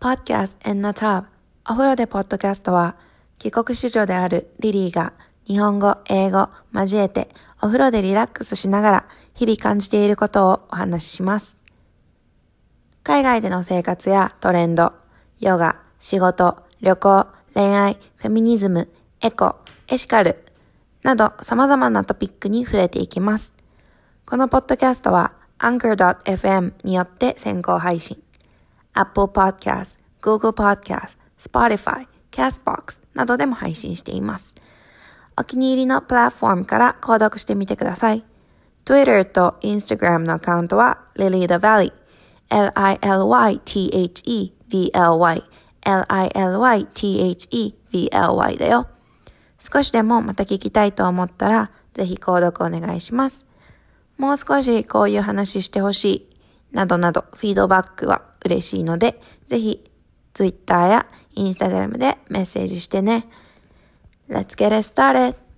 Podcast in the Tub お風呂でポッドキャストは帰国子女であるリリーが日本語、英語交えてお風呂でリラックスしながら日々感じていることをお話しします。海外での生活やトレンド、ヨガ、仕事、旅行、恋愛、フェミニズム、エコ、エシカルなど様々なトピックに触れていきます。このポッドキャストは Anchor.fm によって先行配信。Apple Podcast、Google Podcast、Spotify、Castbox などでも配信しています。お気に入りのプラットフォームから購読してみてください。Twitter と Instagram のアカウントは Lily the Valley、L-I-L-Y-T-H-E-V-L-Y、L-I-L-Y-T-H-E-V-L-Y だよ。少しでもまた聞きたいと思ったら、ぜひ購読お願いします。もう少しこういう話してほしい、などなどフィードバックは嬉しいので、ぜひ Twitter や Instagram でメッセージしてね。Let's get it started!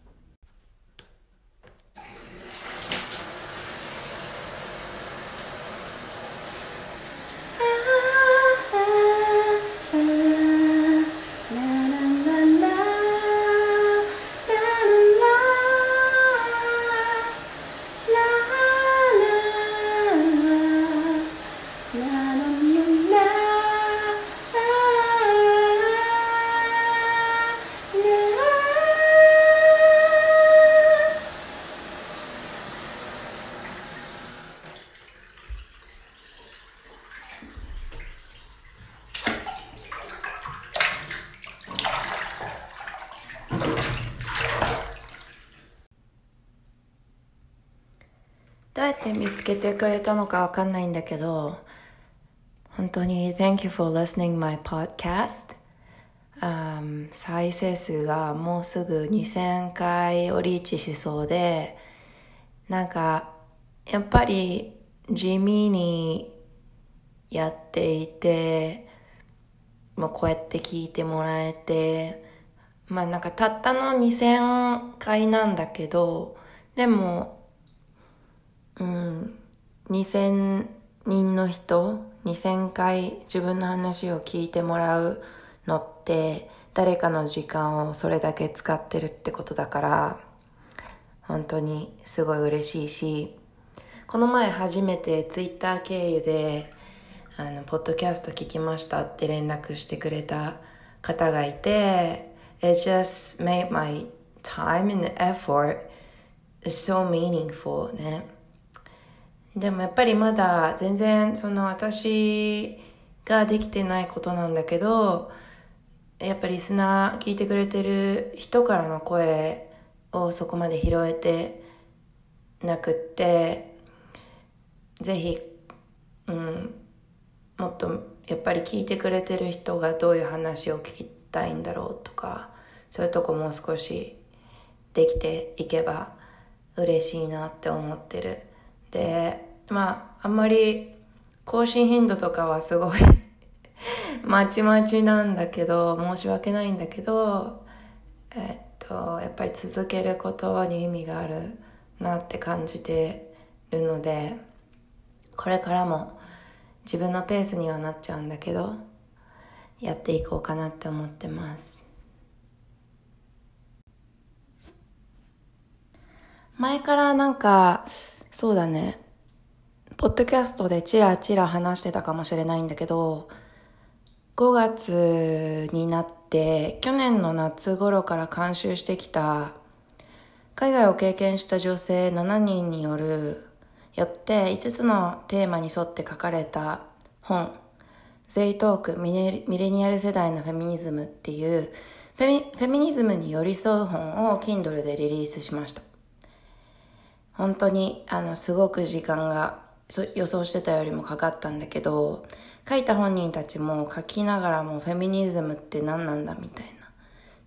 どうやって見つけてくれたのかわかんないんだけど、本当に Thank you for listening my podcast、um, 再生数がもうすぐ2000回をリーチしそうで、なんか、やっぱり地味にやっていて、もうこうやって聞いてもらえて、まあなんかたったの2000回なんだけど、でもうん、2000人の人、2000回自分の話を聞いてもらうのって、誰かの時間をそれだけ使ってるってことだから、本当にすごい嬉しいし、この前初めてツイッター経由で、あの、ポッドキャスト聞きましたって連絡してくれた方がいて、It just made my time and effort so meaningful ね。でもやっぱりまだ全然その私ができてないことなんだけど、やっぱりリスナー聞いてくれてる人からの声をそこまで拾えてなくって、ぜひ、うん、もっとやっぱり聞いてくれてる人がどういう話を聞きたいんだろうとか、そういうとこもう少しできていけば嬉しいなって思ってる。で、まあ、あんまり更新頻度とかはすごい まちまちなんだけど、申し訳ないんだけど、えっと、やっぱり続けることに意味があるなって感じてるので、これからも自分のペースにはなっちゃうんだけど、やっていこうかなって思ってます。前からなんか、そうだね。ポッドキャストでチラチラ話してたかもしれないんだけど、5月になって、去年の夏頃から監修してきた、海外を経験した女性7人による、よって5つのテーマに沿って書かれた本、ゼイトークミレニアル世代のフェミニズムっていうフェミ、フェミニズムに寄り添う本を Kindle でリリースしました。本当に、あの、すごく時間が予想してたよりもかかったんだけど、書いた本人たちも書きながらもフェミニズムって何なんだみたいな、っ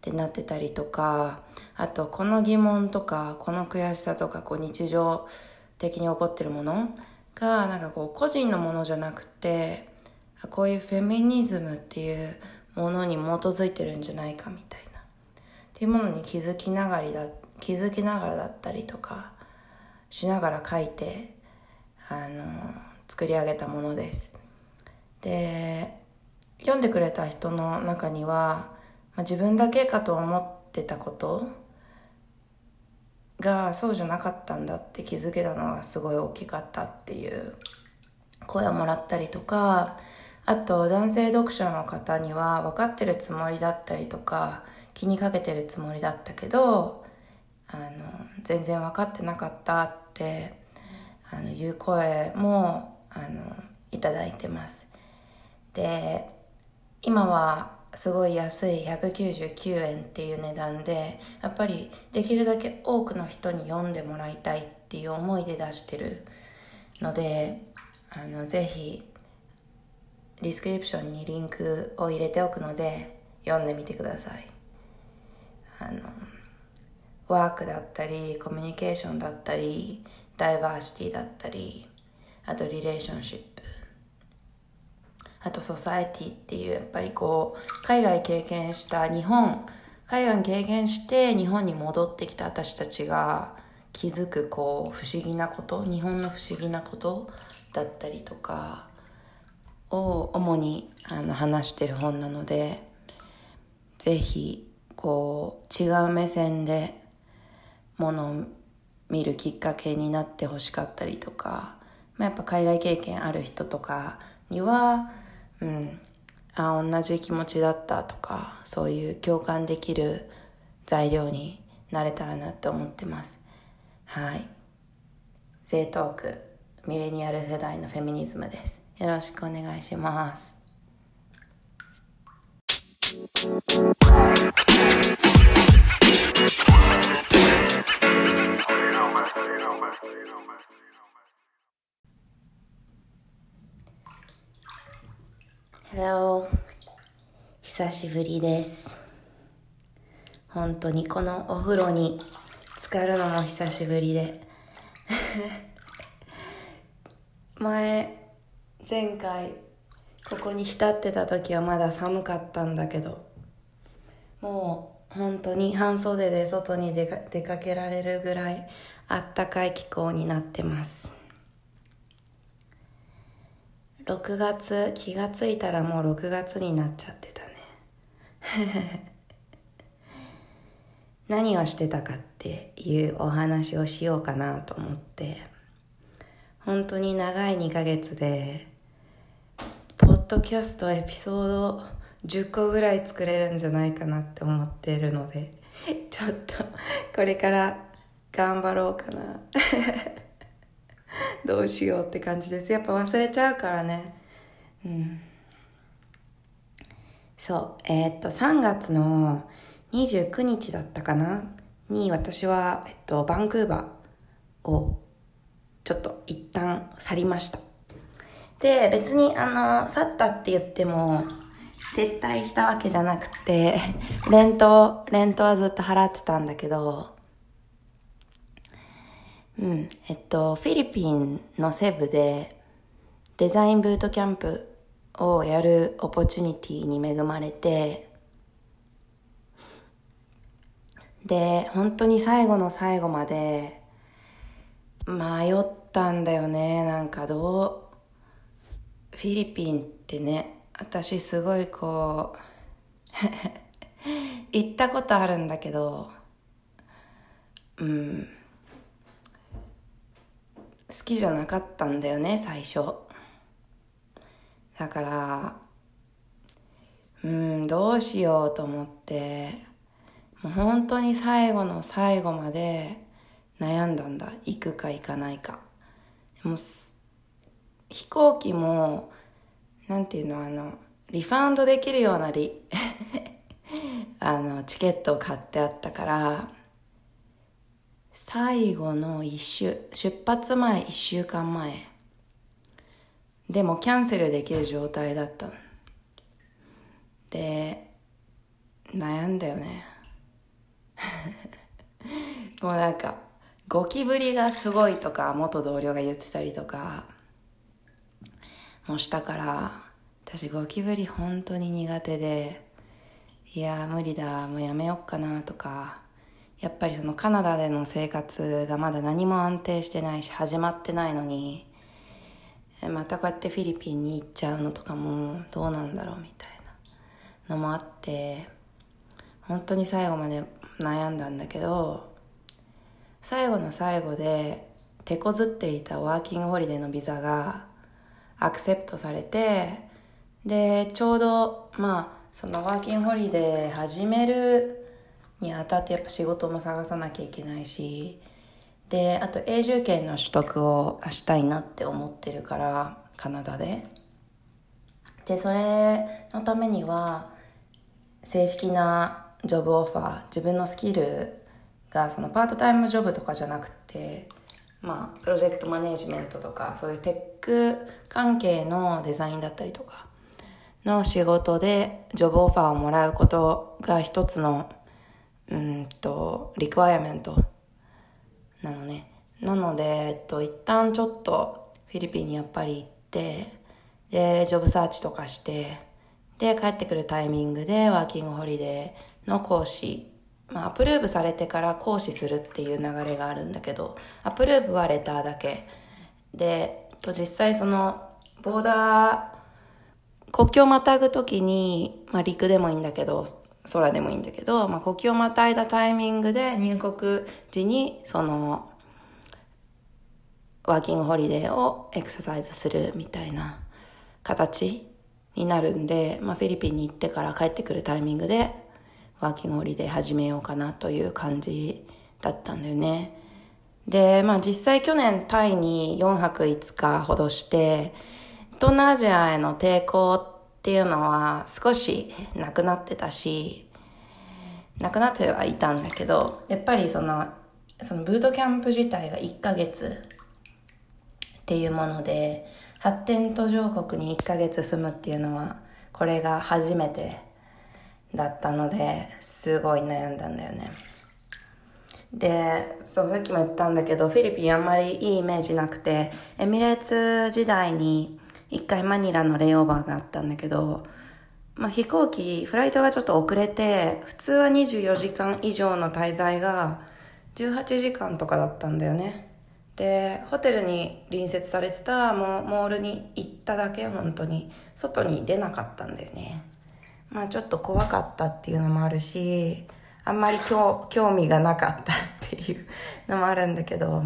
てなってたりとか、あと、この疑問とか、この悔しさとか、こう日常的に起こってるものが、なんかこう、個人のものじゃなくて、こういうフェミニズムっていうものに基づいてるんじゃないかみたいな。っていうものに気づきながらだ、気づきながらだったりとか、しながら書いて、あの、作り上げたものです。で、読んでくれた人の中には、まあ、自分だけかと思ってたことがそうじゃなかったんだって気づけたのがすごい大きかったっていう声をもらったりとかあと男性読者の方には分かってるつもりだったりとか気にかけてるつもりだったけどあの全然分かってなかったってあのいう声もあのいただいてます。で今はすごい安い199円っていう値段でやっぱりできるだけ多くの人に読んでもらいたいっていう思いで出してるのであのぜひ description にリンクを入れておくので読んでみてください。あの work だったりコミュニケーションだったりダイバーシティだったりあと relationship。あと society っていうやっぱりこう海外経験した日本海外経験して日本に戻ってきた私たちが気づくこう不思議なこと日本の不思議なことだったりとかを主にあの話してる本なのでぜひこう違う目線でものを見るきっかけになってほしかったりとか、まあ、やっぱ海外経験ある人とかにはうんあ同じ気持ちだったとかそういう共感できる材料になれたらなって思ってます。はい。ゼートークミレニアル世代のフェミニズムです。よろしくお願いします。Hello. 久しぶりです。本当にこのお風呂に浸かるのも久しぶりで。前前回ここに浸ってた時はまだ寒かったんだけどもう本当に半袖で外に出かけられるぐらいあったかい気候になってます。6月気がついたらもう6月になっちゃってたね。何をしてたかっていうお話をしようかなと思って。本当に長い2ヶ月でポッドキャストエピソード10個ぐらい作れるんじゃないかなって思っているので ちょっとこれから頑張ろうかな。どうしようって感じです。やっぱ忘れちゃうからね。うん。そう。えー、っと3月の29日だったかな。に私は、えっと、バンクーバーをちょっと一旦去りました。で別にあの去ったって言っても撤退したわけじゃなくてレントレントはずっと払ってたんだけどうん、えっと、フィリピンのセブでデザインブートキャンプをやるオポチュニティに恵まれて、で、本当に最後の最後まで迷ったんだよね。なんかどう、フィリピンってね、私すごいこう 行ったことあるんだけど、うん。好きじゃなかったんだよね最初。だからうんどうしようと思ってもう本当に最後の最後まで悩んだんだ。行くか行かないか。もう飛行機もなんていうのあのリファウンドできるようなリ あのチケットを買ってあったから最後の一週、出発前一週間前。でもキャンセルできる状態だった。で、悩んだよね。もうなんか、ゴキブリがすごいとか、元同僚が言ってたりとか、もしたから、私ゴキブリ本当に苦手で、いや、無理だ、もうやめよっかなとか、やっぱりそのカナダでの生活がまだ何も安定してないし始まってないのに。またこうやってフィリピンに行っちゃうのとかもどうなんだろうみたいな。のもあって。本当に最後まで悩んだんだけど最後の最後で手こずっていたワーキングホリデーのビザがアクセプトされてでちょうどまあそのワーキングホリデー始めるにあたってやっぱ仕事も探さなきゃいけないしであと永住権の取得をしたいなって思ってるからカナダで。でそれのためには正式なジョブオファー自分のスキルがそのパートタイムジョブとかじゃなくてまあプロジェクトマネジメントとかそういうテック関係のデザインだったりとかの仕事でジョブオファーをもらうことが一つのうんとリクワイアメント。なのね。なので、えっと、一旦ちょっとフィリピンにやっぱり行ってでジョブサーチとかしてで帰ってくるタイミングでワーキングホリデーの講師まあ、アプローブされてから行使するっていう流れがあるんだけど、アプローブはレターだけ。で、と実際その、ボーダー、国境をまたぐときに、まあ陸でもいいんだけど、空でもいいんだけど、まあ国境をまたいだタイミングで入国時に、その、ワーキングホリデーをエクササイズするみたいな形になるんで、まあフィリピンに行ってから帰ってくるタイミングで、ワーキングホリデー始めようかなという感じだったんだよね。で、まあ実際去年タイに4泊5日ほどして、東南アジアへの抵抗っていうのは少しなくなってたし、なくなってはいたんだけど、やっぱりその、そのブートキャンプ自体が1ヶ月っていうもので、発展途上国に1ヶ月住むっていうのは、これが初めてだったのですごい悩んだんだよね。でそうさっきも言ったんだけどフィリピンあんまりいいイメージなくてエミレーツ時代に一回マニラのレイオーバーがあったんだけど、まあ、飛行機フライトがちょっと遅れて普通は24時間以上の滞在が18時間とかだったんだよね。でホテルに隣接されてたモールに行っただけ本当に。外に出なかったんだよね。まあちょっと怖かったっていうのもあるし、あんまり興味がなかったっていうのもあるんだけど、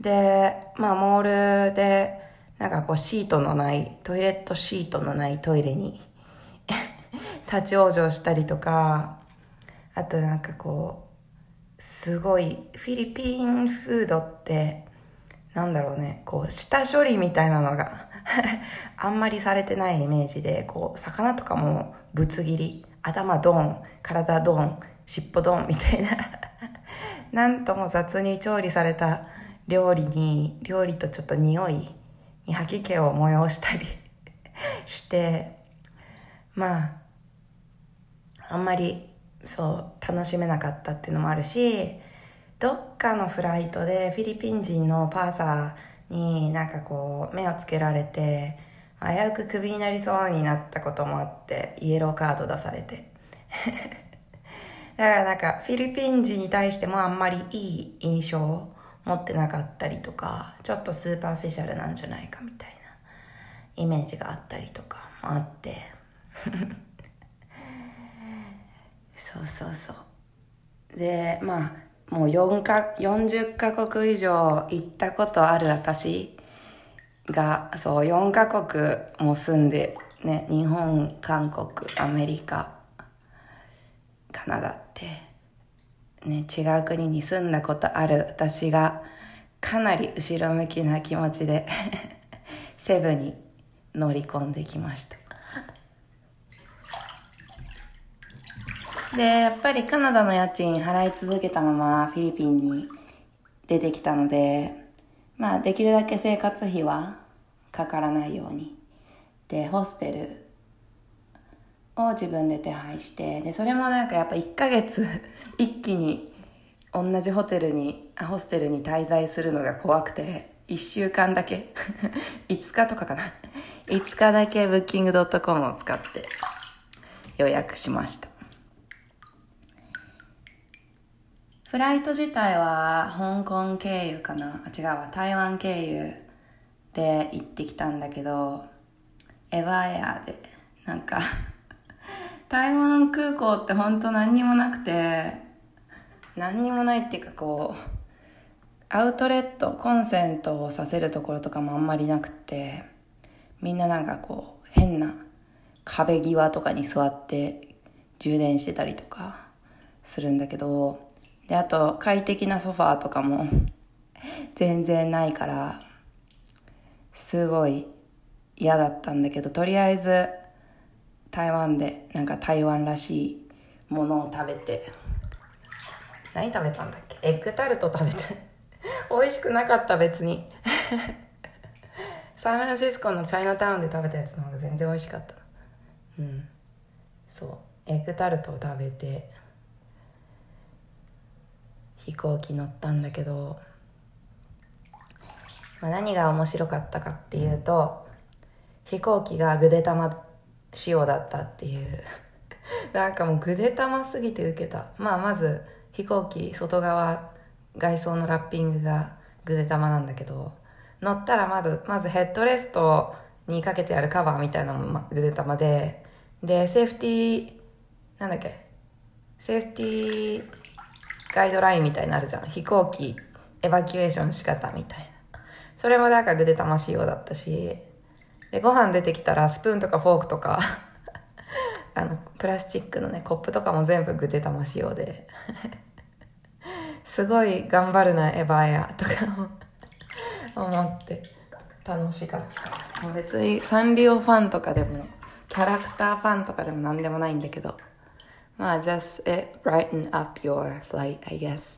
で、まあモールで、なんかこうシートのない、トイレットシートのないトイレに 立ち往生したりとか、あとなんかこう、すごい、フィリピンフードって、なんだろうね、こう、下処理みたいなのが あんまりされてないイメージで、こう、魚とかもぶつ切り、頭ドン、体ドン、尻尾ドン みたいな。なんとも雑に調理された料理に、料理とちょっと匂いに吐き気を催したり して、まあ、あんまりそう楽しめなかったっていうのもあるし、どっかのフライトでフィリピン人のパーサーになんかこう目をつけられて、危うくクビになりそうになったこともあってイエローカード出されて。だからなんかフィリピン人に対してもあんまりいい印象を持ってなかったりとかちょっとスーパーフィシャルなんじゃないかみたいなイメージがあったりとかもあって。そうそうそう。でまあもう4か40カ国以上行ったことある私が、そう、4カ国も住んで、ね、日本、韓国、アメリカ、カナダって、ね、違う国に住んだことある私が、かなり後ろ向きな気持ちで セブに乗り込んできました。で、やっぱりカナダの家賃払い続けたままフィリピンに出てきたので、まあ、できるだけ生活費はかからないように。で、ホステルを自分で手配して、で、それもなんかやっぱ1ヶ月 一気に同じホテルに、ホステルに滞在するのが怖くて、1週間だけ 5日とかかな5日だけブッキングドットコムを使って予約しました。フライト自体は香港経由かな？あ、違うわ。台湾経由で行ってきたんだけど、エヴァエアで、なんか 台湾空港って本当何にもなくて、何にもないっていうかこう、アウトレット、コンセントをさせるところとかもあんまりなくて、みんななんかこう、変な壁際とかに座って充電してたりとかするんだけど、で、あと快適なソファーとかも全然ないから、すごい嫌だったんだけど、とりあえず台湾でなんか台湾らしいものを食べて、何食べたんだっけ？エッグタルト食べて。美味しくなかった別に。サンフランシスコのチャイナタウンで食べたやつの方が全然美味しかった。うん。そう。エッグタルトを食べて、飛行機乗ったんだけど、まあ、何が面白かったかっていうと、飛行機がぐで玉仕様だったっていう。なんかもうぐで玉すぎて受けた。まあまず飛行機外側外装のラッピングがぐで玉なんだけど、乗ったらまず、まずヘッドレストにかけてあるカバーみたいなのもぐで玉で、で、セーフティー、なんだっけ、セーフティーガイドラインみたいになるじゃん。飛行機、エバキュエーション仕方みたいな。それもなんかぐで玉仕様だったし、で、ご飯出てきたらスプーンとかフォークとか あの、プラスチックのね、コップとかも全部ぐで玉仕様で すごい頑張るな、エヴァや、とか 思って楽しかった。別にサンリオファンとかでも、キャラクターファンとかでも何でもないんだけど、まあ、just it brighten up your flight, I guess.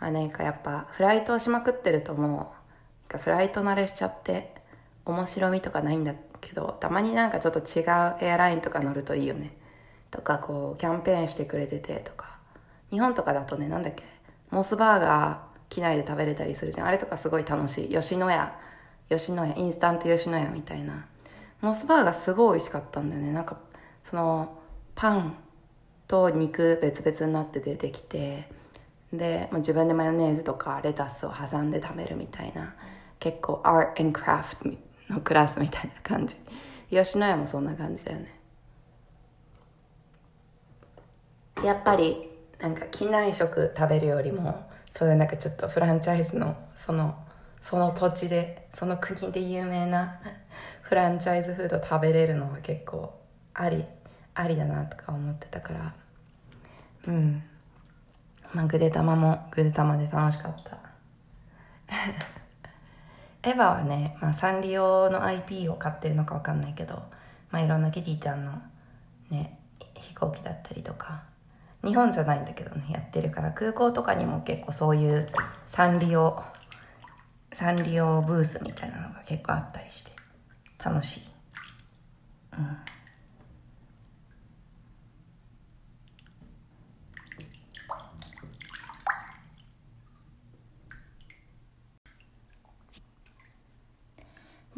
まあなんかやっぱフライトをしまくってるともう、フライト慣れしちゃって面白みとかないんだけど、たまになんかちょっと違うエアラインとか乗るといいよね。とかこう、キャンペーンしてくれててとか。日本とかだとね、なんだっけ、モスバーガー機内で食べれたりするじゃん。あれとかすごい楽しい。吉野家、吉野家、インスタント吉野家みたいな。モスバーガーすごい美味しかったんだよね。なんか、その、パンと肉別々になって出てきて、で、自分でマヨネーズとかレタスを挟んで食べるみたいな、結構アート and クラフトのクラスみたいな感じ。吉野家もそんな感じだよね。やっぱりなんか機内食食べるよりもそういうなんかちょっとフランチャイズのそのその土地でその国で有名な フランチャイズフード食べれるのは結構ありありだなとか思ってたからうん。まあぐで玉もぐで玉で楽しかった。エヴァはね、まあ、サンリオの IP を買ってるのかわかんないけど、まあ、いろんなキティちゃんのね飛行機だったりとか。日本じゃないんだけどねやってるから空港とかにも結構そういうサンリオサンリオブースみたいなのが結構あったりして楽しい。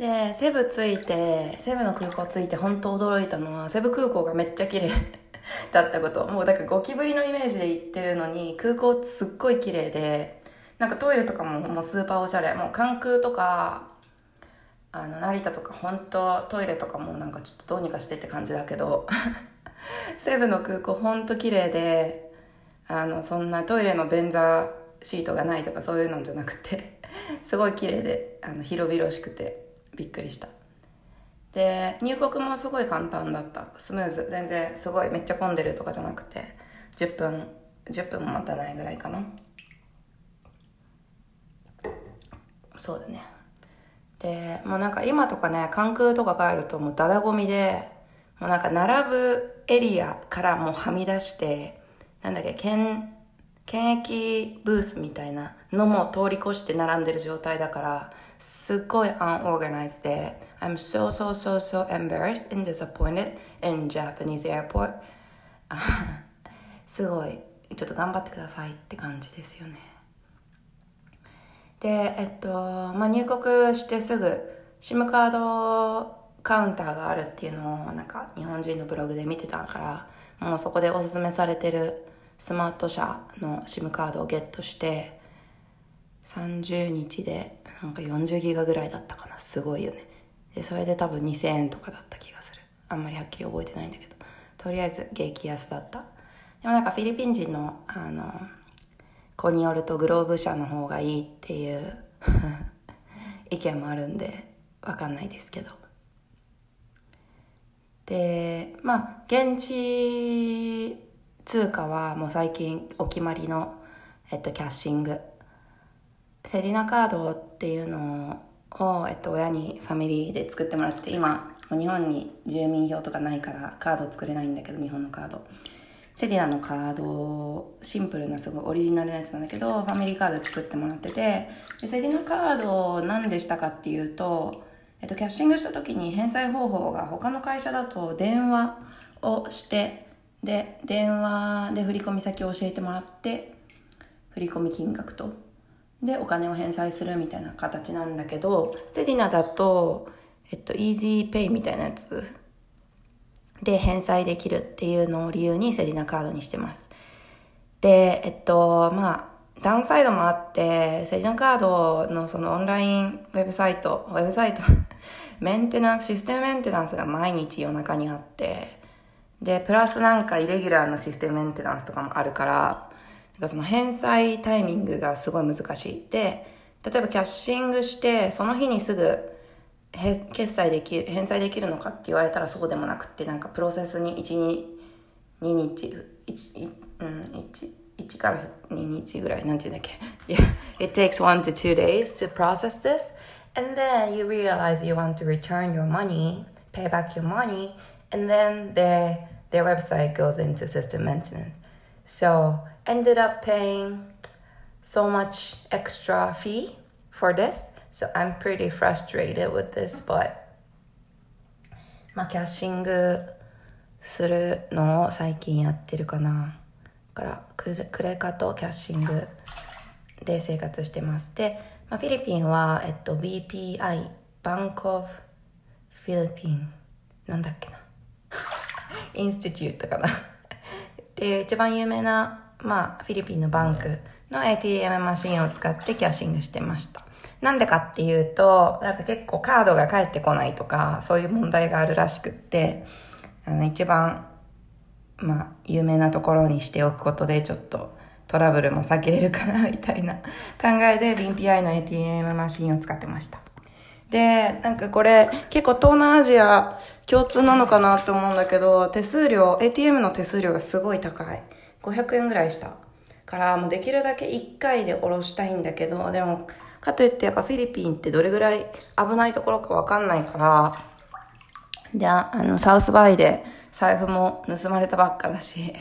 で、セブ着いて、セブの空港着いて本当驚いたのは、セブ空港がめっちゃ綺麗 だったこと。もうだからゴキブリのイメージで行ってるのに、空港すっごい綺麗で、なんかトイレとかももうスーパーおしゃれ。もう関空とか、あの、成田とか本当トイレとかもなんかちょっとどうにかしてって感じだけど、西部の空港ほんと綺麗で、あの、そんなトイレの便座シートがないとかそういうのじゃなくて、すごい綺麗で、あの、広々しくてびっくりした。で、入国もすごい簡単だった。スムーズ。全然すごいめっちゃ混んでるとかじゃなくて、10分、10分も待たないぐらいかな。そうだね。で、もうなんか今とかね、関空とか帰るともうダダゴミで、もうなんか並ぶエリアからもうはみ出して、なんだっけ、検、検疫ブースみたいなのも通り越して並んでる状態だから、すごい unorganized で、I'm so, so, so, so embarrassed and disappointed in Japanese airport. すごい、ちょっと頑張ってくださいって感じですよね。で、えっと、まあ、入国してすぐ、SIM カードカウンターがあるっていうのを、なんか日本人のブログで見てたから、もうそこでおすすめされてるスマート社の SIM カードをゲットして、30日でなんか40ギガぐらいだったかな。すごいよね。で、それで多分2000円とかだった気がする。あんまりはっきり覚えてないんだけど。とりあえず激安だったでもなんかフィリピン人のあの子によるとグローブ社の方がいいっていう 意見もあるんでわかんないですけどでまあ現地通貨はもう最近お決まりの、えっと、キャッシングセリナカードっていうのを、えっと、親にファミリーで作ってもらって今日本に住民票とかないからカード作れないんだけど日本のカード。セリナのカードシンプルなすごいオリジナルなやつなんだけどファミリーカード作ってもらっててでセリナカード何でしたかっていうと、えっと、キャッシングした時に返済方法が他の会社だと電話をしてで電話で振込先を教えてもらって振込金額と。でお金を返済するみたいな形なんだけどセリナだとえっと、イージーペイみたいなやつで返済できるっていうのを理由にセリナカードにしてます。で、えっと、まあ、ダウンサイドもあって、セリナカードのそのオンラインウェブサイト、ウェブサイト、メンテナンス、システムメンテナンスが毎日夜中にあって、で、プラスなんかイレギュラーなシステムメンテナンスとかもあるから、かその返済タイミングがすごい難しい。で、例えばキャッシングして、その日にすぐ決済できる返済できるのかって言われたらそうでもなくてなんかプロセスに12日 1, うん、1, 1から2日ぐらいなんて言うんだっけ Yeah it takes one to two days to process this and then you realize you want to return your money pay back your money and then their their website goes into system maintenance so ended up paying so much extra fee for this So I'm pretty frustrated with this, but まあキャッシングするのを最近やってるかな。だからククレカとキャッシングで生活してます。で、まあ、フィリピンは、えっと、BPI、バンクオフフィリピン、なんだっけな。インスティテュートかな。で、一番有名な、まあ、フィリピンのバンクの ATM マシンを使ってキャッシングしてました。なんでかっていうと、なんか結構カードが返ってこないとか、そういう問題があるらしくって、あの、一番、まあ、有名なところにしておくことで、ちょっとトラブルも避けれるかな、みたいな考えで、リンピアイの ATM マシンを使ってました。で、なんかこれ、結構東南アジア共通なのかなって思うんだけど、手数料、ATM の手数料がすごい高い。500円ぐらいした。から、もうできるだけ1回で下ろしたいんだけど、でも、かといってやっぱフィリピンってどれぐらい危ないところかわかんないから、で、あの、サウスバイで財布も盗まれたばっかだし。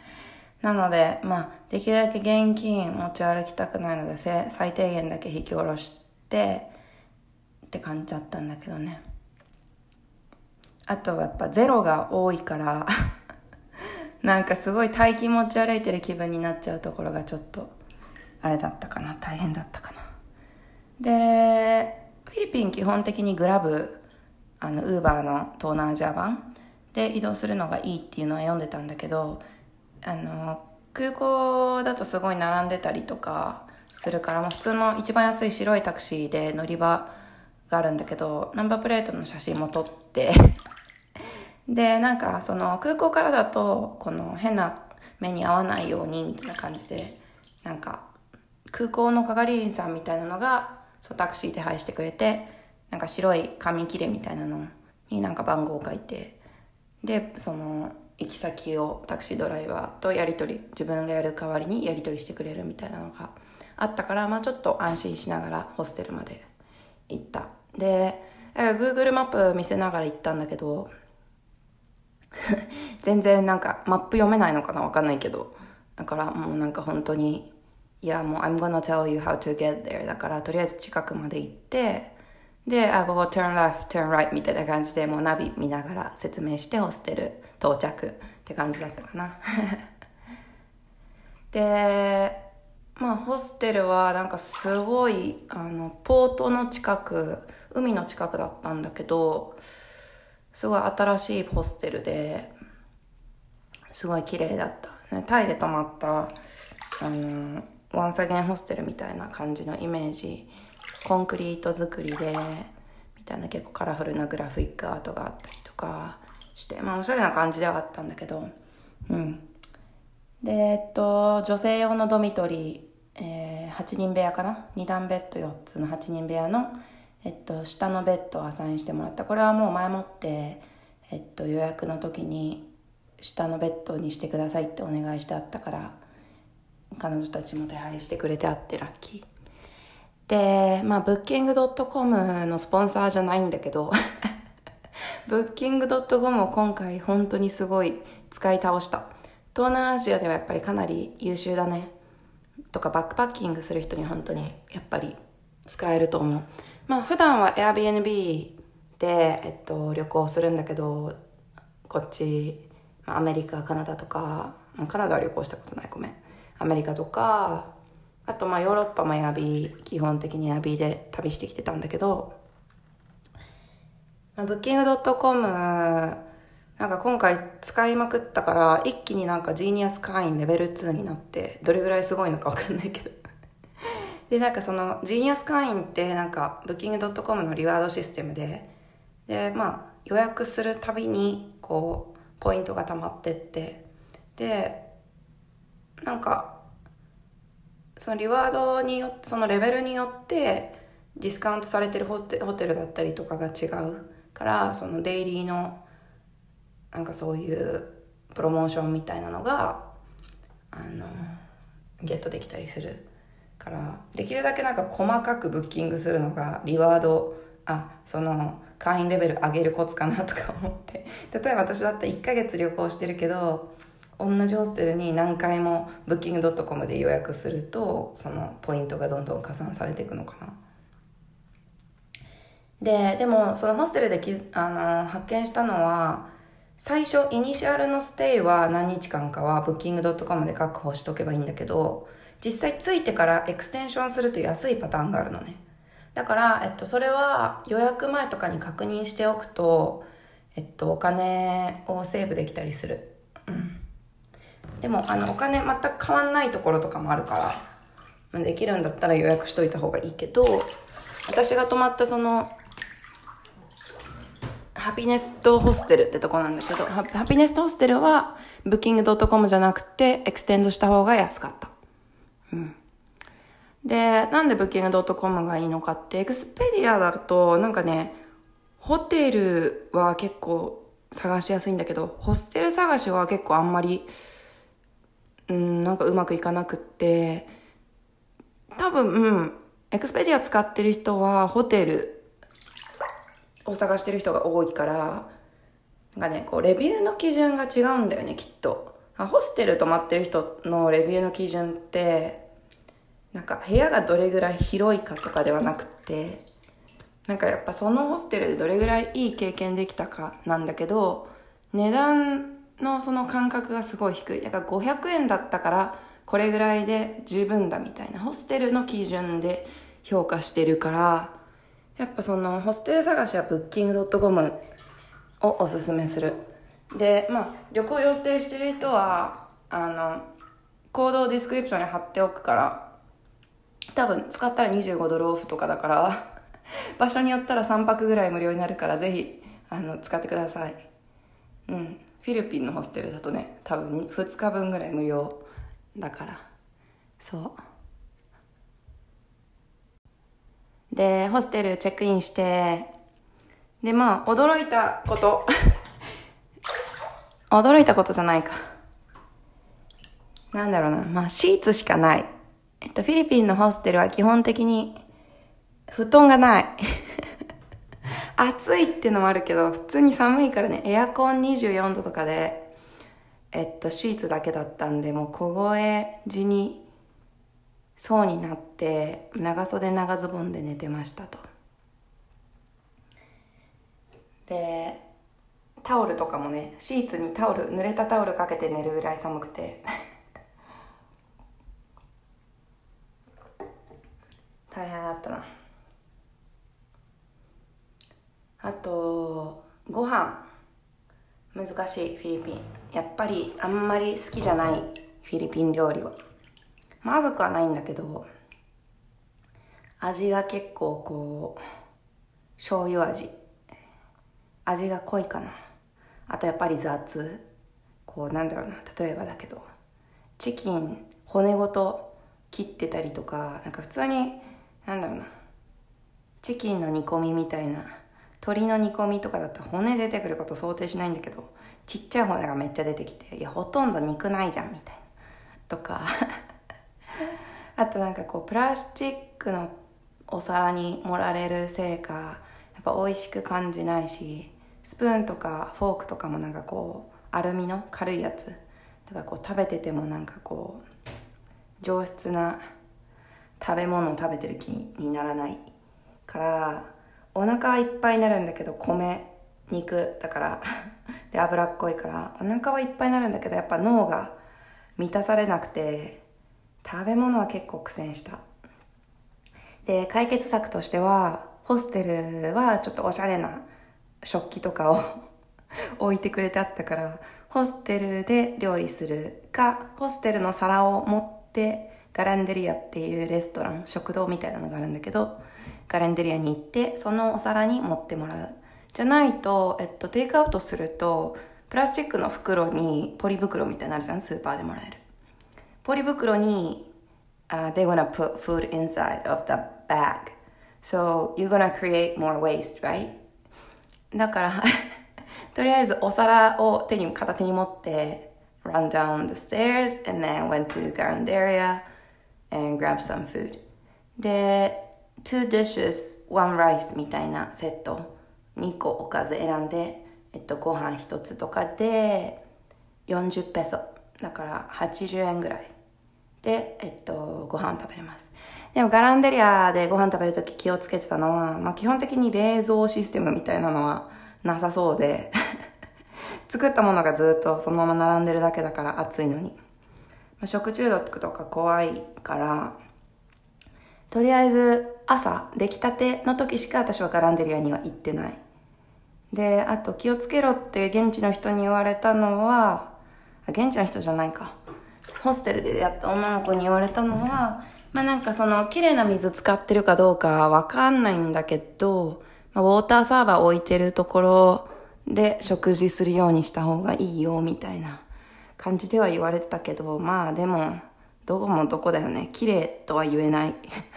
なので、まあ、できるだけ現金持ち歩きたくないので、最低限だけ引き下ろして、って感じだったんだけどね。あとはやっぱゼロが多いから なんかすごい大金持ち歩いてる気分になっちゃうところがちょっと、あれだったかな、大変だったかな。で、フィリピン基本的にグラブ、あの、ウーバーの東南アジア版で移動するのがいいっていうのは読んでたんだけど、あの、空港だとすごい並んでたりとかするから、もう普通の一番安い白いタクシーで乗り場があるんだけど、ナンバープレートの写真も撮ってで、なんかその空港からだと、この変な目に合わないようにみたいな感じで、なんか空港の係員さんみたいなのがそうタクシー手配してくれてなんか白い紙切れみたいなのになんか番号を書いてでその行き先をタクシードライバーとやり取り自分がやる代わりにやり取りしてくれるみたいなのがあったから、まあ、ちょっと安心しながらホステルまで行った。で Google マップ見せながら行ったんだけど 全然なんかマップ読めないのかなわかんないけどだからもうなんか本当にいやもう I'm gonna tell you how to get there だからとりあえず近くまで行ってで、あ、ここ turn left, turn right みたいな感じでもうナビ見ながら説明してホステル到着って感じだったかな。で、まあホステルはなんかすごいあのポートの近く、海の近くだったんだけど、すごい新しいホステルで、すごい綺麗だった。ねタイで泊まった、あの、ワンサゲンホステルみたいな感じのイメージコンクリート作りでみたいな結構カラフルなグラフィックアートがあったりとかしてまあおしゃれな感じではあったんだけどうんでえっと女性用のドミトリー、えー、8人部屋かな？2段ベッド4つの8人部屋のえっと下のベッドをアサインしてもらった。これはもう前もってえっと予約の時に下のベッドにしてくださいってお願いしてあったから彼女たちも手配してくれてあってラッキー。でまあブッキングドットコムのスポンサーじゃないんだけど ブッキングドットコムを今回本当にすごい使い倒した。東南アジアではやっぱりかなり優秀だね。とかバックパッキングする人に本当にやっぱり使えると思う。まあ普段は Airbnb で、えっと、旅行するんだけどこっちアメリカカナダとかカナダは旅行したことない。ごめん。アメリカとかあとまあヨーロッパもエアビー基本的にエアビーで旅してきてたんだけど、まあ、 Booking.com なんか今回使いまくったから一気になんか Genius 会員レベル2になってどれぐらいすごいのかわかんないけど。でなんかその Genius 会員ってなんか Booking.com の reward system ででまあ予約するたびにこうポイントが溜まってってでなんかその reward によそのレベルによってディスカウントされてるホテホテルだったりとかが違う。からそのデイリーのなんかそういうプロモーションみたいなのがあのゲットできたりする。からできるだけなんか細かくブッキングするのがリワードあその会員レベル上げるコツかなとか思って。例えば私だったら1ヶ月旅行してるけど同じホステルに何回もブッキングドットコムで予約するとそのポイントがどんどん加算されていくのかな。ででもそのホステルできあの発見したのは最初 initial の stay は何日間かは Booking.com で確保しとけばいいんだけど実際ついてから extension すると安いパターンがあるのねだから、えっと、それは予約前とかに確認しておくと、えっと、お金をセーブできたりする。うん。でも、あの、お金全く変わんないところとかもあるから、できるんだったら予約しといた方がいいけど、私が泊まったその、 Happinest Hostel ってとこなんだけど、 Happinest Hostel は、 Booking.com じゃなくて、 extend した方が安かった。うん。で、なんで Booking.com がいいのかって、 Expedia だと、なんかね、ホテルは結構探しやすいんだけど、ホステル探しは結構あんまり、うん、なんかうまくいかなくって、多分、うん、エクスペディア使ってる人はホテルを探してる人が多いから、なんかね、こう、レビューの基準が違うんだよね、きっと。ホステル泊まってる人のレビューの基準って、なんか部屋がどれぐらい広いかとかではなくてなんかやっぱそのホステルでどれぐらいいい経験できたかなんだけど値段のその感覚がすごい低い。だから500円だったからこれぐらいで十分だみたいなホステルの基準で評価してるからやっぱそのホステル探しは Booking.com をおすすめする。でまあ旅行予定してる人はあの行動ディスクリプションに貼っておくから多分使ったら25ドルオフとかだから 場所によったら3泊ぐらい無料になるからぜひあの使ってください。うん。フィリピンのホステルだとね多分2日分ぐらい無料だから。そう。でホステルチェックインしてでまあ驚いたこと。驚いたことじゃないかなんだろうなまあシーツしかないえっと、フィリピンのホステルは基本的に布団がない。暑いってのもあるけど、普通に寒いからね、エアコン24度とかで、えっと、シーツだけだったんで、もう小声地にそうになって、長袖長ズボンで寝てましたと。で、タオルとかもね、シーツにタオル、濡れたタオルかけて寝るぐらい寒くて。大変だったな。あとご飯。難しいフィリピン。やっぱりあんまり好きじゃないフィリピン料理は。まずくはないんだけど味が結構こう醤油味。味が濃いかな。あとやっぱり雑。こうなんだろうな。例えばだけど。チキン骨ごと切ってたりとか。なんか普通になんだろうな。チキンの煮込みみたいな。鶏の煮込みとかだったら骨出てくること想定しないんだけど。ちっちゃい骨がめっちゃ出てきて。いやほとんど肉ないじゃんみたいな。とか。あとなんかこうプラスチックのお皿に盛られるせいか。やっぱ美味しく感じないし。スプーンとかフォークとかもなんかこうアルミの軽いやつだからこう食べててもなんかこう上質な食べ物を食べてる気にならないからお腹はいっぱいになるんだけど米肉だからで脂っこいからお腹はいっぱいになるんだけどやっぱ脳が満たされなくて食べ物は結構苦戦した。で解決策としてはホステルはちょっとおしゃれな食器とかを 置いてくれてあったからホステルで料理するかホステルの皿を持ってガランデリアっていうレストラン食堂みたいなのがあるんだけどガレンデリアに行ってそのお皿に持ってもらう。じゃないと、えっと、テイクアウトするとプラスチックの袋にポリ袋みたいになるじゃんスーパーでもらえる。ポリ袋に、uh, they're gonna put food inside of the bag. So you're gonna create more waste right? だからとりあえずお皿を手に片手に持って run down the stairs and then went to the Garandaria and grabbed some food で two dishes, one rice みたいなセット2個おかず選んで、えっと、ご飯1つとかで40ペソだから80円ぐらいで、えっと、ご飯食べれますでもガランデリアでご飯食べるとき気をつけてたのは、まあ、基本的に冷蔵システムみたいなのはなさそうで 作ったものがずっとそのまま並んでるだけだから暑いのに、まあ、食中毒とか怖いからとりあえず朝出来たての時しか私はガランデリアには行ってない。で、あと気をつけろって現地の人に言われたのは、現地の人じゃないか。ホステルで出会った女の子に言われたのは、まあなんかその綺麗な水使ってるかどうかわかんないんだけど、まあ、ウォーターサーバー置いてるところで食事するようにした方がいいよみたいな感じでは言われてたけど、まあでもどこもどこだよね。綺麗とは言えない。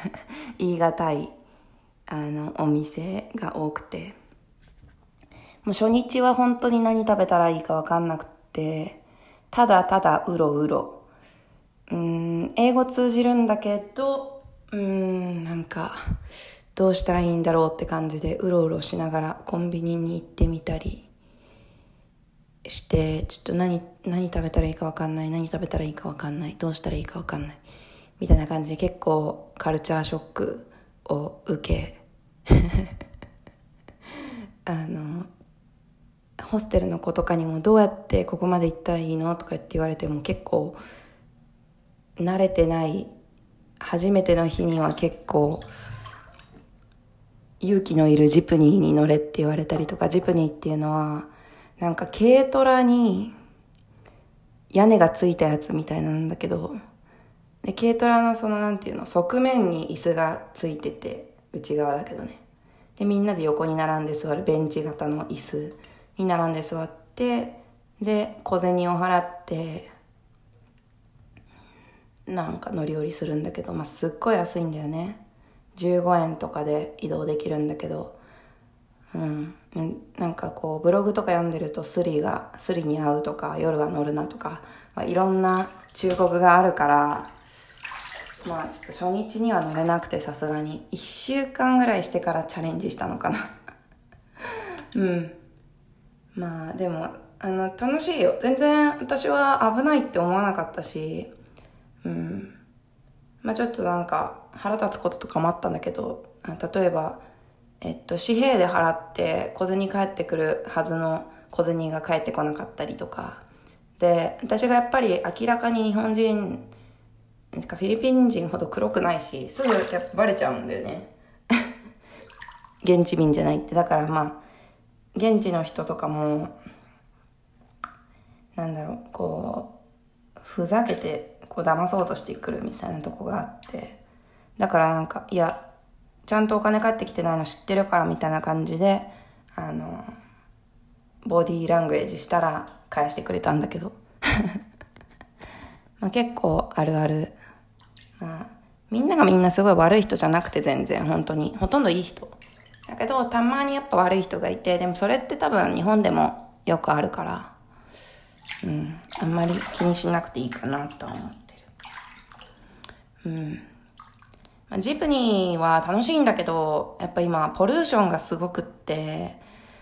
言い難い、あの、お店が多くて。もう初日は本当に何食べたらいいかわかんなくて、ただただうろうろ。うん、英語通じるんだけど、うん、なんか、どうしたらいいんだろうって感じでうろうろしながらコンビニに行ってみたりして、ちょっと何、何食べたらいいかわかんない、何食べたらいいかわかんない、どうしたらいいかわかんない、みたいな感じで結構カルチャーショックを受け、あの、ホステルの子とかにもどうやってここまで行ったらいいのとかって言われても結構慣れてない初めての日には結構勇気のいるジプニーに乗れって言われたりとかジプニーっていうのはなんか軽トラに屋根がついたやつみたいなんだけど、で、軽トラのそのなんていうの、側面に椅子がついてて、内側だけどね。で、みんなで横に並んで座るベンチ型の椅子に並んで座って、で、小銭を払って、なんか乗り降りするんだけど、まあ、すっごい安いんだよね。15円とかで移動できるんだけど、うん、なんかこうブログとか読んでるとスリがスリに会うとか夜は乗るなとか、まあ、いろんな忠告があるからまあちょっと初日には乗れなくてさすがに。1週間ぐらいしてからチャレンジしたのかな。うん。まあでもあの楽しいよ。全然私は危ないって思わなかったしうんまあちょっとなんか腹立つこととかもあったんだけど例えばえっと、紙幣で払って小銭返ってくるはずの小銭が返ってこなかったりとか。で、私がやっぱり明らかに日本人、なんかフィリピン人ほど黒くないし、すぐやっぱバレちゃうんだよね。現地民じゃないって。だからまあ、現地の人とかも、なんだろう、こう、ふざけて、こう騙そうとしてくるみたいなとこがあって。だからなんか、いや、ちゃんとお金返ってきてないの知ってるからみたいな感じで、あの、ボディーラングエージしたら返してくれたんだけど。まあ結構あるある。まあ、みんながみんなすごい悪い人じゃなくて全然、本当に。ほとんどいい人。だけど、たまにやっぱ悪い人がいて、でもそれって多分日本でもよくあるから、うん、あんまり気にしなくていいかなとは思って。うん。ま、ジプニーは楽しいんだけど、やっぱ今、ポリューションがすごくって、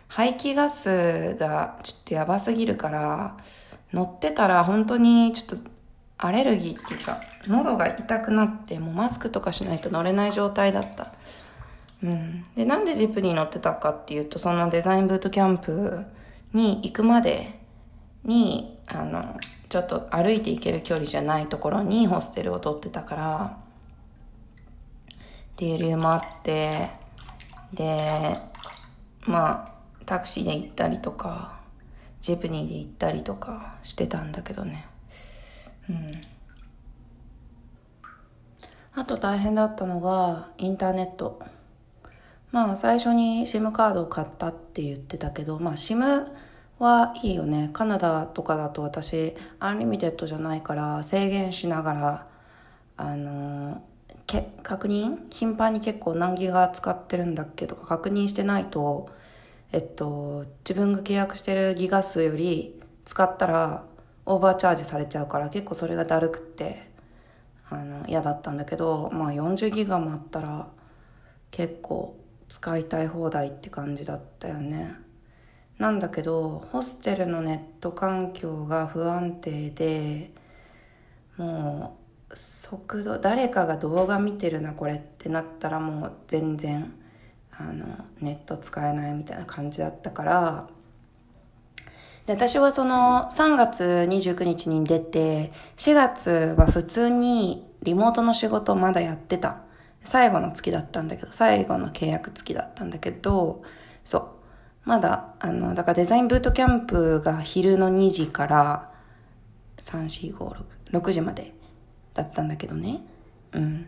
排気ガスがちょっとやばすぎるから、乗ってたら本当にちょっとアレルギーっていうか、喉が痛くなって、もうマスクとかしないと乗れない状態だった。うん。で、なんでジップに乗ってたかっていうと、そのデザインブートキャンプに行くまでに、あの、ちょっと歩いて行ける距離じゃないところにホステルを取ってたから、っていう理由もあって、で、まあ、タクシーで行ったりとか、ジプニーで行ったりとかしてたんだけどね。うん。あと大変だったのが、インターネット。まあ、最初に SIM カードを買ったって言ってたけど、まあ、SIM はいいよね。カナダとかだと私、 unlimited じゃないから制限しながら、あのけ、確認？頻繁に結構何ギガ使ってるんだっけとか確認してないと、えっと、自分が契約してるギガ数より使ったらオーバーチャージされちゃうから結構それがだるくって、あの、嫌だったんだけど、まあ40ギガもあったら結構使いたい放題って感じだったよね。なんだけど、ホステルのネット環境が不安定で、もう、速度、誰かが動画見てるな、これってなったらもう全然、あの、ネット使えないみたいな感じだったから、で、私はその3月29日に出て、4月は普通にリモートの仕事をまだやってた。最後の月だったんだけど、最後の契約月だったんだけど、そう。まだ、あの、だからデザインブートキャンプが昼の2時から3、4、5、6、6時までだったんだけどね。うん。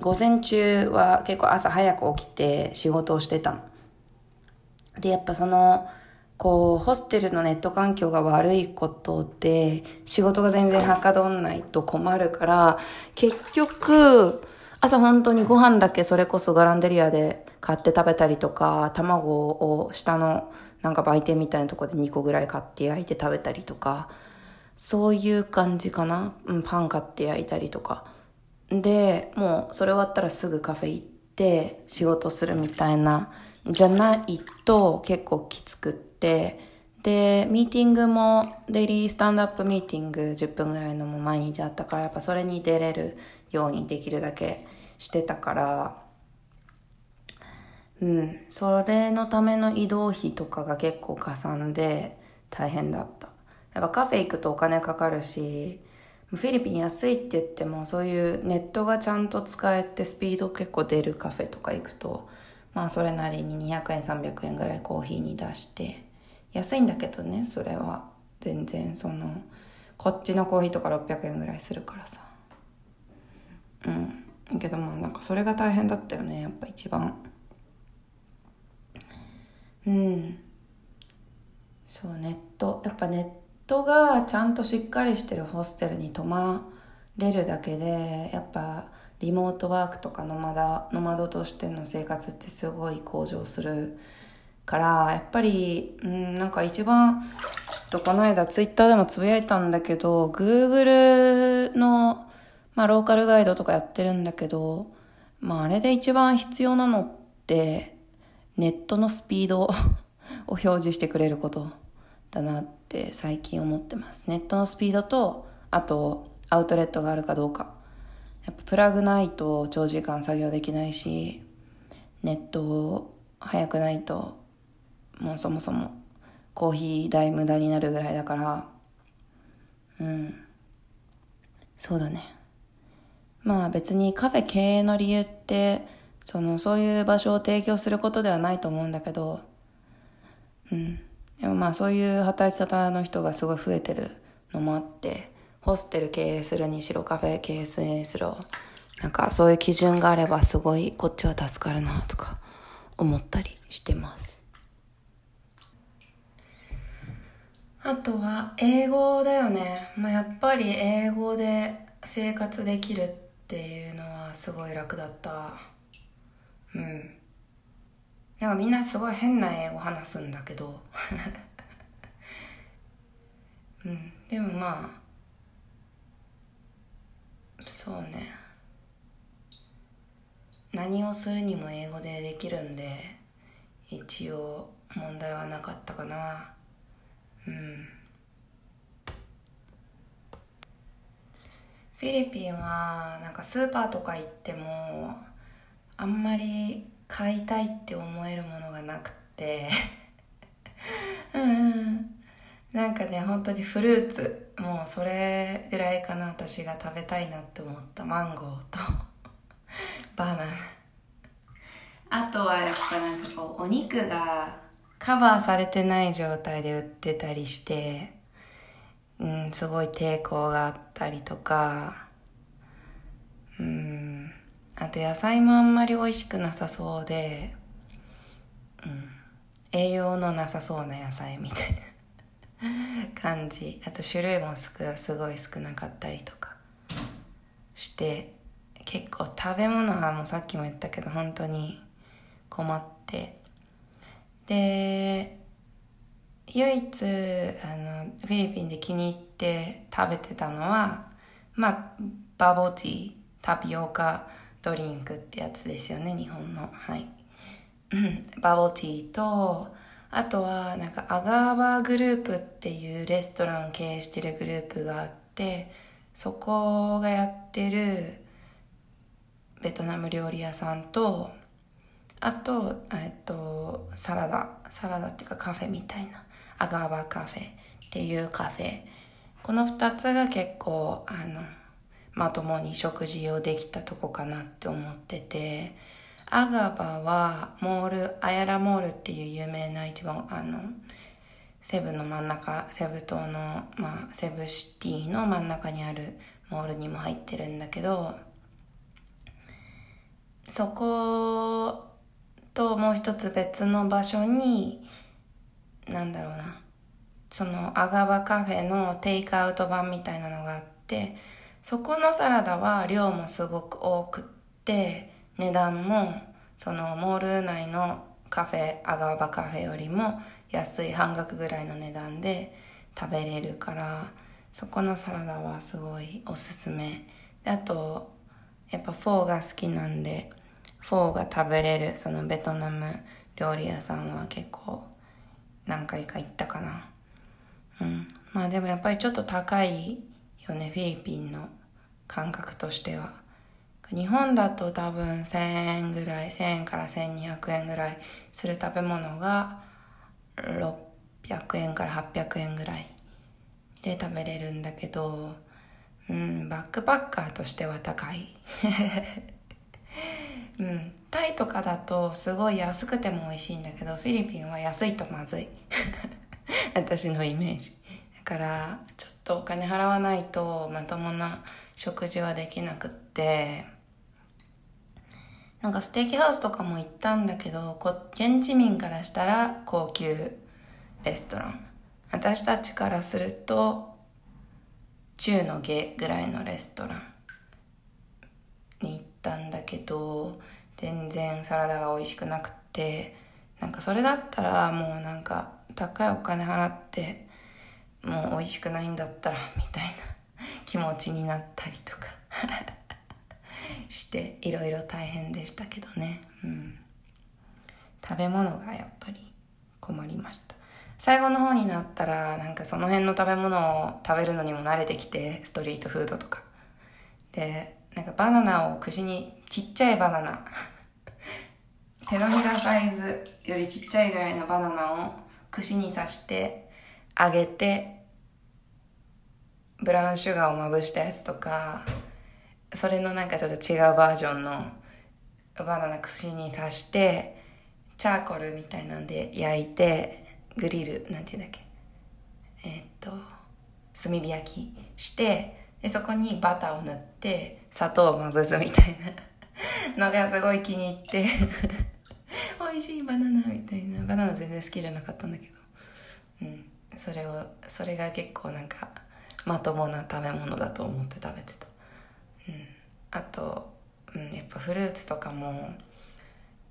午前中は結構朝早く起きて仕事をしてたの。で、やっぱその、こう、ホステルのネット環境が悪いことで、仕事が全然はかどんないと困るから、結局、朝本当にご飯だけそれこそガランデリアで買って食べたりとか、卵を下のなんか売店みたいなとこで2個ぐらい買って焼いて食べたりとか、そういう感じかな。うん、パン買って焼いたりとか。で、もうそれ終わったらすぐカフェ行って仕事するみたいなじゃないと結構きつくって、で、ミーティングも、デイリースタンドアップミーティング10分ぐらいのも毎日あったから、やっぱそれに出れるようにできるだけしてたから、うん、それのための移動費とかが結構かさんで大変だった。やっぱカフェ行くとお金かかるし、フィリピン安いって言ってもそういうネットがちゃんと使えてスピード結構出るカフェとか行くとまあそれなりに200円300円ぐらいコーヒーに出して安いんだけどねそれは全然そのこっちのコーヒーとか600円ぐらいするからさうん。けどまあなんかそれが大変だったよねやっぱ一番。うん。そうネット。やっぱネットがちゃんとしっかりしてるホステルに泊まれるだけでやっぱリモートワークとかノマダ、ノマドとしての生活ってすごい向上するから、やっぱり、うん、なんか一番、ちょっとこの間ツイッターでもつぶやいたんだけど、Google の、まあローカルガイドとかやってるんだけど、まああれで一番必要なのって、ネットのスピードを 表示してくれることだなって最近思ってます。ネットのスピードと、あとアウトレットがあるかどうか。やっぱプラグないと長時間作業できないし、ネット早くないと、もうそもそもコーヒー代無駄になるぐらいだから、うん。そうだね。まあ別にカフェ経営の理由って、その、そういう場所を提供することではないと思うんだけど、うん。でもまあそういう働き方の人がすごい増えてるのもあって、ホステル経営するにしろカフェ経営するにしろなんかそういう基準があればすごいこっちは助かるなとか思ったりしてますあとは英語だよね。まあ、やっぱり英語で生活できるってていうのはすごい楽だった。うん。なんかみんなすごい変な英語話すんだけど。うん。でもまあ、そうね。何をするにも英語でできるんで、一応問題はなかったかな。うんフィリピンはなんかスーパーとか行ってもあんまり買いたいって思えるものがなくて。うんなんかね本当にフルーツもうそれぐらいかな私が食べたいなって思った。マンゴーと。バナナ。あとはやっぱなんかこうお肉がカバーされてない状態で売ってたりして、うん、すごい抵抗があったりとか、うん、あと野菜もあんまり美味しくなさそうで、うん、栄養のなさそうな野菜みたいな感じ。あと種類もすごい少なかったりとか。して、結構食べ物はもうさっきも言ったけど本当に困って、で唯一あのフィリピンで気に入って食べてたのはまあバボティータピオカドリンクってやつですよね日本の。はい。バボティーとあとはなんかアガーバーグループっていうレストラン経営してるグループがあってそこがやってるベトナム料理屋さんとあと、えっと、サラダ、サラダっていうかカフェみたいな、アガーバカフェっていうカフェ。この二つが結構、あの、まともに食事をできたとこかなって思ってて、アガバはモール、アヤラモールっていう有名な一番、あの、セブの真ん中、セブ島の、まあ、セブシティの真ん中にあるモールにも入ってるんだけど、そこともう一つ別の場所になんだろうな。そのアガバカフェのテイクアウト版みたいなのがあってそこのサラダは量もすごく多くって値段もそのモール内のカフェアガバカフェよりも安い半額ぐらいの値段で食べれるからそこのサラダはすごいおすすめ。であとやっぱフォーが好きなんでフォーが食べれるそのベトナム料理屋さんは結構何回か行ったかな。うん。まあでもやっぱりちょっと高いよねフィリピンの感覚としては。日本だと多分1000円ぐらい1000円から1200円ぐらいする食べ物が600円から800円ぐらいで食べれるんだけどうんバックパッカーとしては高い。うん、タイとかだとすごい安くても美味しいんだけどフィリピンは安いとまずい。私のイメージ。だからちょっとお金払わないとまともな食事はできなくってなんかステーキハウスとかも行ったんだけどこ現地民からしたら高級レストラン。私たちからすると中の下ぐらいのレストランに行ったんだけど全然サラダが美味しくなくってなんかそれだったらもうなんか高いお金払ってもう美味しくないんだったらみたいな気持ちになったりとか していろいろ大変でしたけどね。うん。食べ物がやっぱり困りました。最後の方になったらなんかその辺の食べ物を食べるのにも慣れてきてストリートフードとか。でなんかバナナを串に、ちっちゃいバナナ。手のひらサイズよりちっちゃいぐらいのバナナを串に刺して揚げて、ブラウンシュガーをまぶしたやつとか、それのなんかちょっと違うバージョンのバナナ串に刺して、チャーコルみたいなんで焼いて、グリル、なんていうんだっけ。えー、っと、炭火焼きして、で、そこにバターを塗って、砂糖をまぶすみたいな のがすごい気に入って 美味しいバナナみたいな。バナナ全然好きじゃなかったんだけど。うん。それをそれが結構なんかまともな食べ物だと思って食べてたうんあと、うん、やっぱフルーツとかも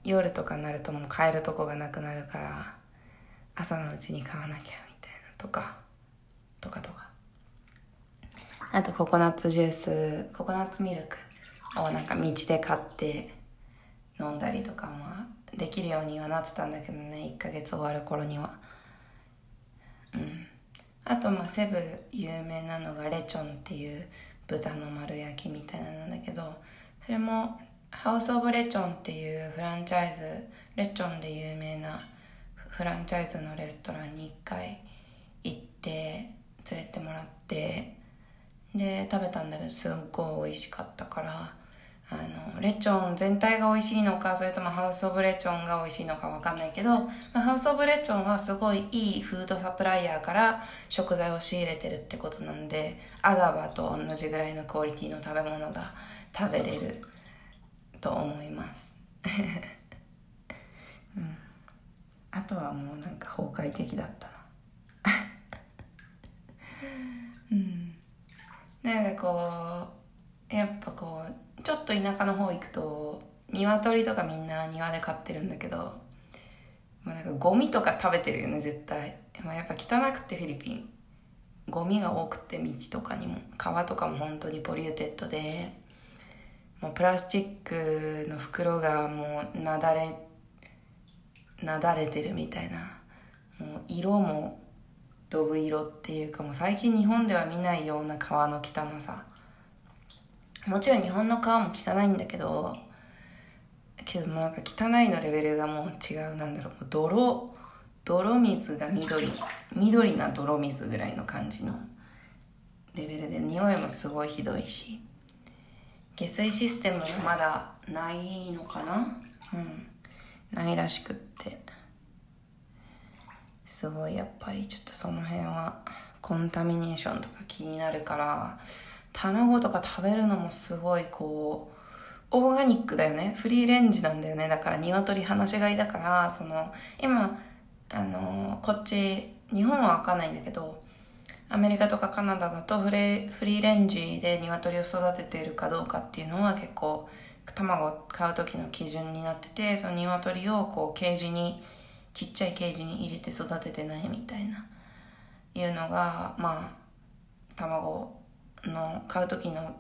夜とかになるともう買えるとこがなくなるから朝のうちに買わなきゃみたいなとかとかとかあとココナッツジュースココナッツミルクをなんか道で買って飲んだりとかもできるようにはなってたんだけどね1ヶ月終わる頃には。うん。あとまあセブ有名なのがレチョンっていう豚の丸焼きみたいなのだけどそれもハウス・オブ・レチョンっていうフランチャイズレチョンで有名なフランチャイズのレストランに1回行って連れてもらってで食べたんだけどすっごい美味しかったからあのレチョン全体が美味しいのかそれともハウス・オブ・レチョンが美味しいのか分かんないけど、まあ、ハウス・オブ・レチョンはすごいいいフードサプライヤーから食材を仕入れてるってことなんでアガバと同じぐらいのクオリティの食べ物が食べれると思います。うん。あとはもうなんか崩壊的だったな。うんなんかこうやっぱこうちょっと田舎の方行くと鶏とかみんな庭で飼ってるんだけど、まあ、なんかゴミとか食べてるよね絶対、まあ、やっぱ汚くてフィリピン。ゴミが多くて道とかにも川とかも本当に polluted で。もうプラスチックの袋がもうなだれなだれてるみたいな。もう色もドブ色っていうかもう最近日本では見ないような川の汚さ。もちろん日本の川も汚いんだけどけどもなんか汚いのレベルがもう違うなんだろう泥泥水が緑緑な泥水ぐらいの感じのレベルで匂いもすごいひどいし。下水システムもまだないのかな？うん。ないらしくって。すごいやっぱりちょっとその辺はコンタミネーションとか気になるから卵とか食べるのもすごいこうオーガニックだよね。フリーレンジなんだよね。だから鶏放し飼いだからその今あのこっち日本は分かないんだけどアメリカとかカナダだとフレフリーレンジで鶏を育てているかどうかっていうのは結構卵を買う時の基準になっててその鶏をこうケージにちっちゃいケージに入れて育ててないみたいな。いうのがまあ卵の買う時の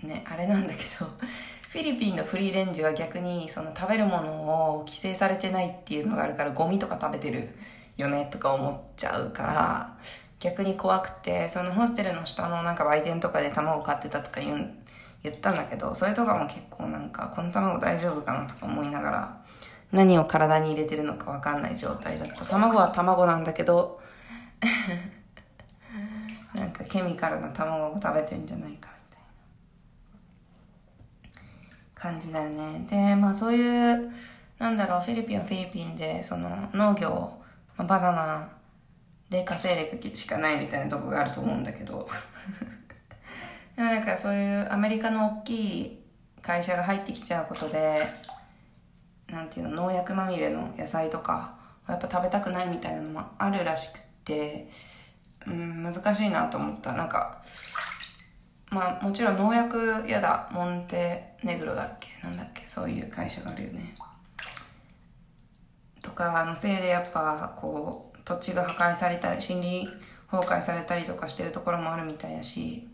ねあれなんだけど フィリピンのフリーレンジは逆にその食べるものを規制されてないっていうのがあるからゴミとか食べてるよねとか思っちゃうから逆に怖くてそのホステルの下のなんか売店とかで卵買ってたとか言う言ったんだけどそれとかも結構なんかこの卵大丈夫かなとか思いながら何を体に入れてるのか分かんない状態だった。卵は卵なんだけど なんかケミカルな卵を食べてるんじゃないかみたいな感じだよね。でまあそういうなんだろうフィリピンはフィリピンでその農業、まあ、バナナで稼いでいくしかないみたいなとこがあると思うんだけど。でもなんかそういうアメリカの大きい会社が入ってきちゃうことでなんていうの農薬まみれの野菜とかやっぱ食べたくないみたいなのもあるらしくてうん難しいなと思った。なんかまあもちろん農薬やだモンテネグロだっけ？なんだっけ？そういう会社があるよね。とかのせいでやっぱこう土地が破壊されたり森林崩壊されたりとかしてるところもあるみたいだし。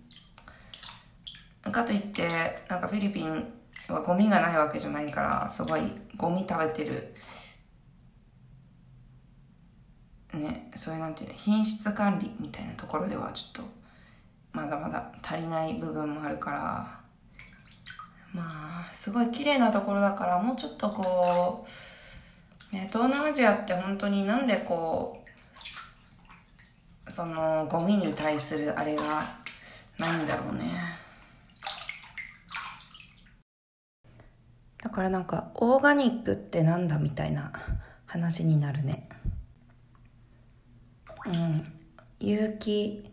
かといってなんかフィリピンゴミがないわけじゃないからすごいゴミ食べてるねそういうなんていうの品質管理みたいなところではちょっとまだまだ足りない部分もあるからまあすごい綺麗なところだからもうちょっとこう、ね、東南アジアって本当になんでこうそのゴミに対するあれがないんだろうね。だからなんかオーガニックってなんだみたいな話になるね。うん。有機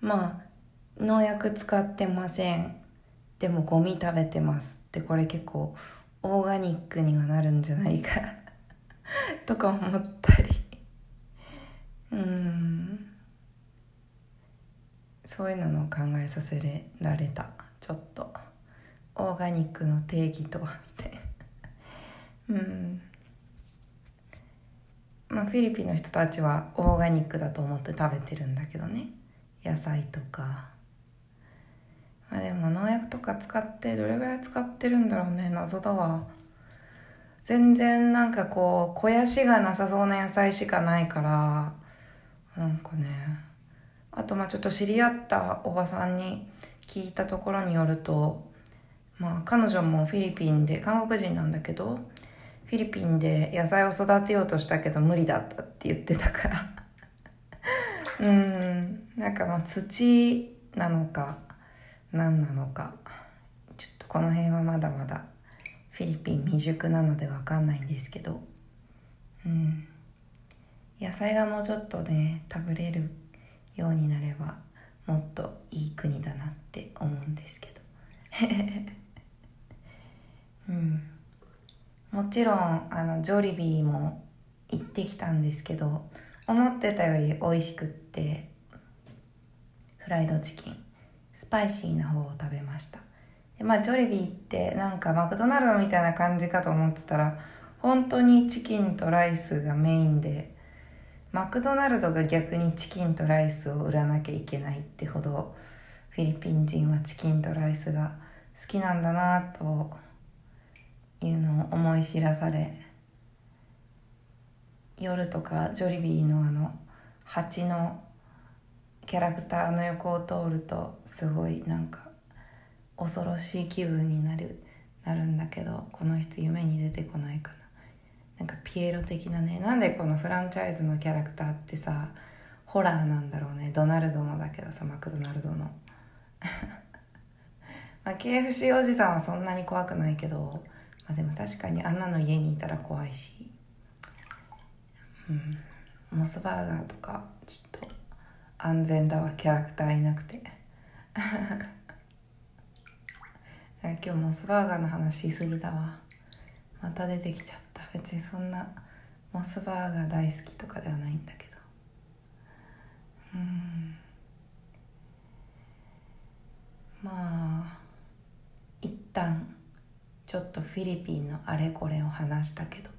まあ農薬使ってません。でもゴミ食べてますってこれ結構オーガニックにはなるんじゃないか。とか思ったり。うん。そういうのを考えさせられた。ちょっと。オーガニックの定義とは。みたいなうん。まあフィリピンの人たちはオーガニックだと思って食べてるんだけどね。野菜とか。まあでも農薬とか使ってどれぐらい使ってるんだろうね謎だわ。全然なんかこう肥やしがなさそうな野菜しかないからなんかね。あとまあちょっと知り合ったおばさんに聞いたところによるとまあ彼女もフィリピンで韓国人なんだけどフィリピンで野菜を育てようとしたけど無理だったって言ってたから。うん。なんかまあ土なのか何なのか。ちょっとこの辺はまだまだフィリピン未熟なので分かんないんですけど。うん。野菜がもうちょっとね食べれるようになればもっといい国だなって思うんですけど。うん。もちろんあのジョリビーも行ってきたんですけど思ってたより美味しくってフライドチキンスパイシーな方を食べました。でまあジョリビーってなんかマクドナルドみたいな感じかと思ってたら本当にチキンとライスがメインでマクドナルドが逆にチキンとライスを売らなきゃいけないってほどフィリピン人はチキンとライスが好きなんだなというのを思い知らされ夜とかジョリビーのあの蜂のキャラクターの横を通るとすごいなんか恐ろしい気分になるなるんだけどこの人夢に出てこないかな。なんかピエロ的なねなんでこのフランチャイズのキャラクターってさホラーなんだろうね。ドナルドもだけどさマクドナルドの。まあ KFC おじさんはそんなに怖くないけど、まあ、でも確かにあんなの家にいたら怖いし。うん。モスバーガーとかちょっと安全だわ。キャラクターいなくて。今日モスバーガーの話しすぎだわ。また出てきちゃった。別にそんなモスバーガー大好きとかではないんだけど。うん。まあ一旦ちょっとフィリピンのあれこれを話したけど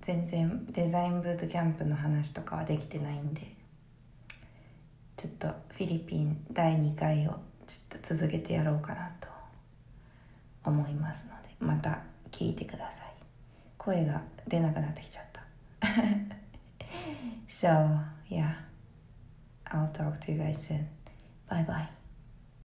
全然デザインブートキャンプの話とかはできてないんでちょっとフィリピン第2回をちょっと続けてやろうかなと思いますのでまた聞いてください。声が出なくなってきちゃった。So yeah. I'll talk to you guys soon. Bye bye.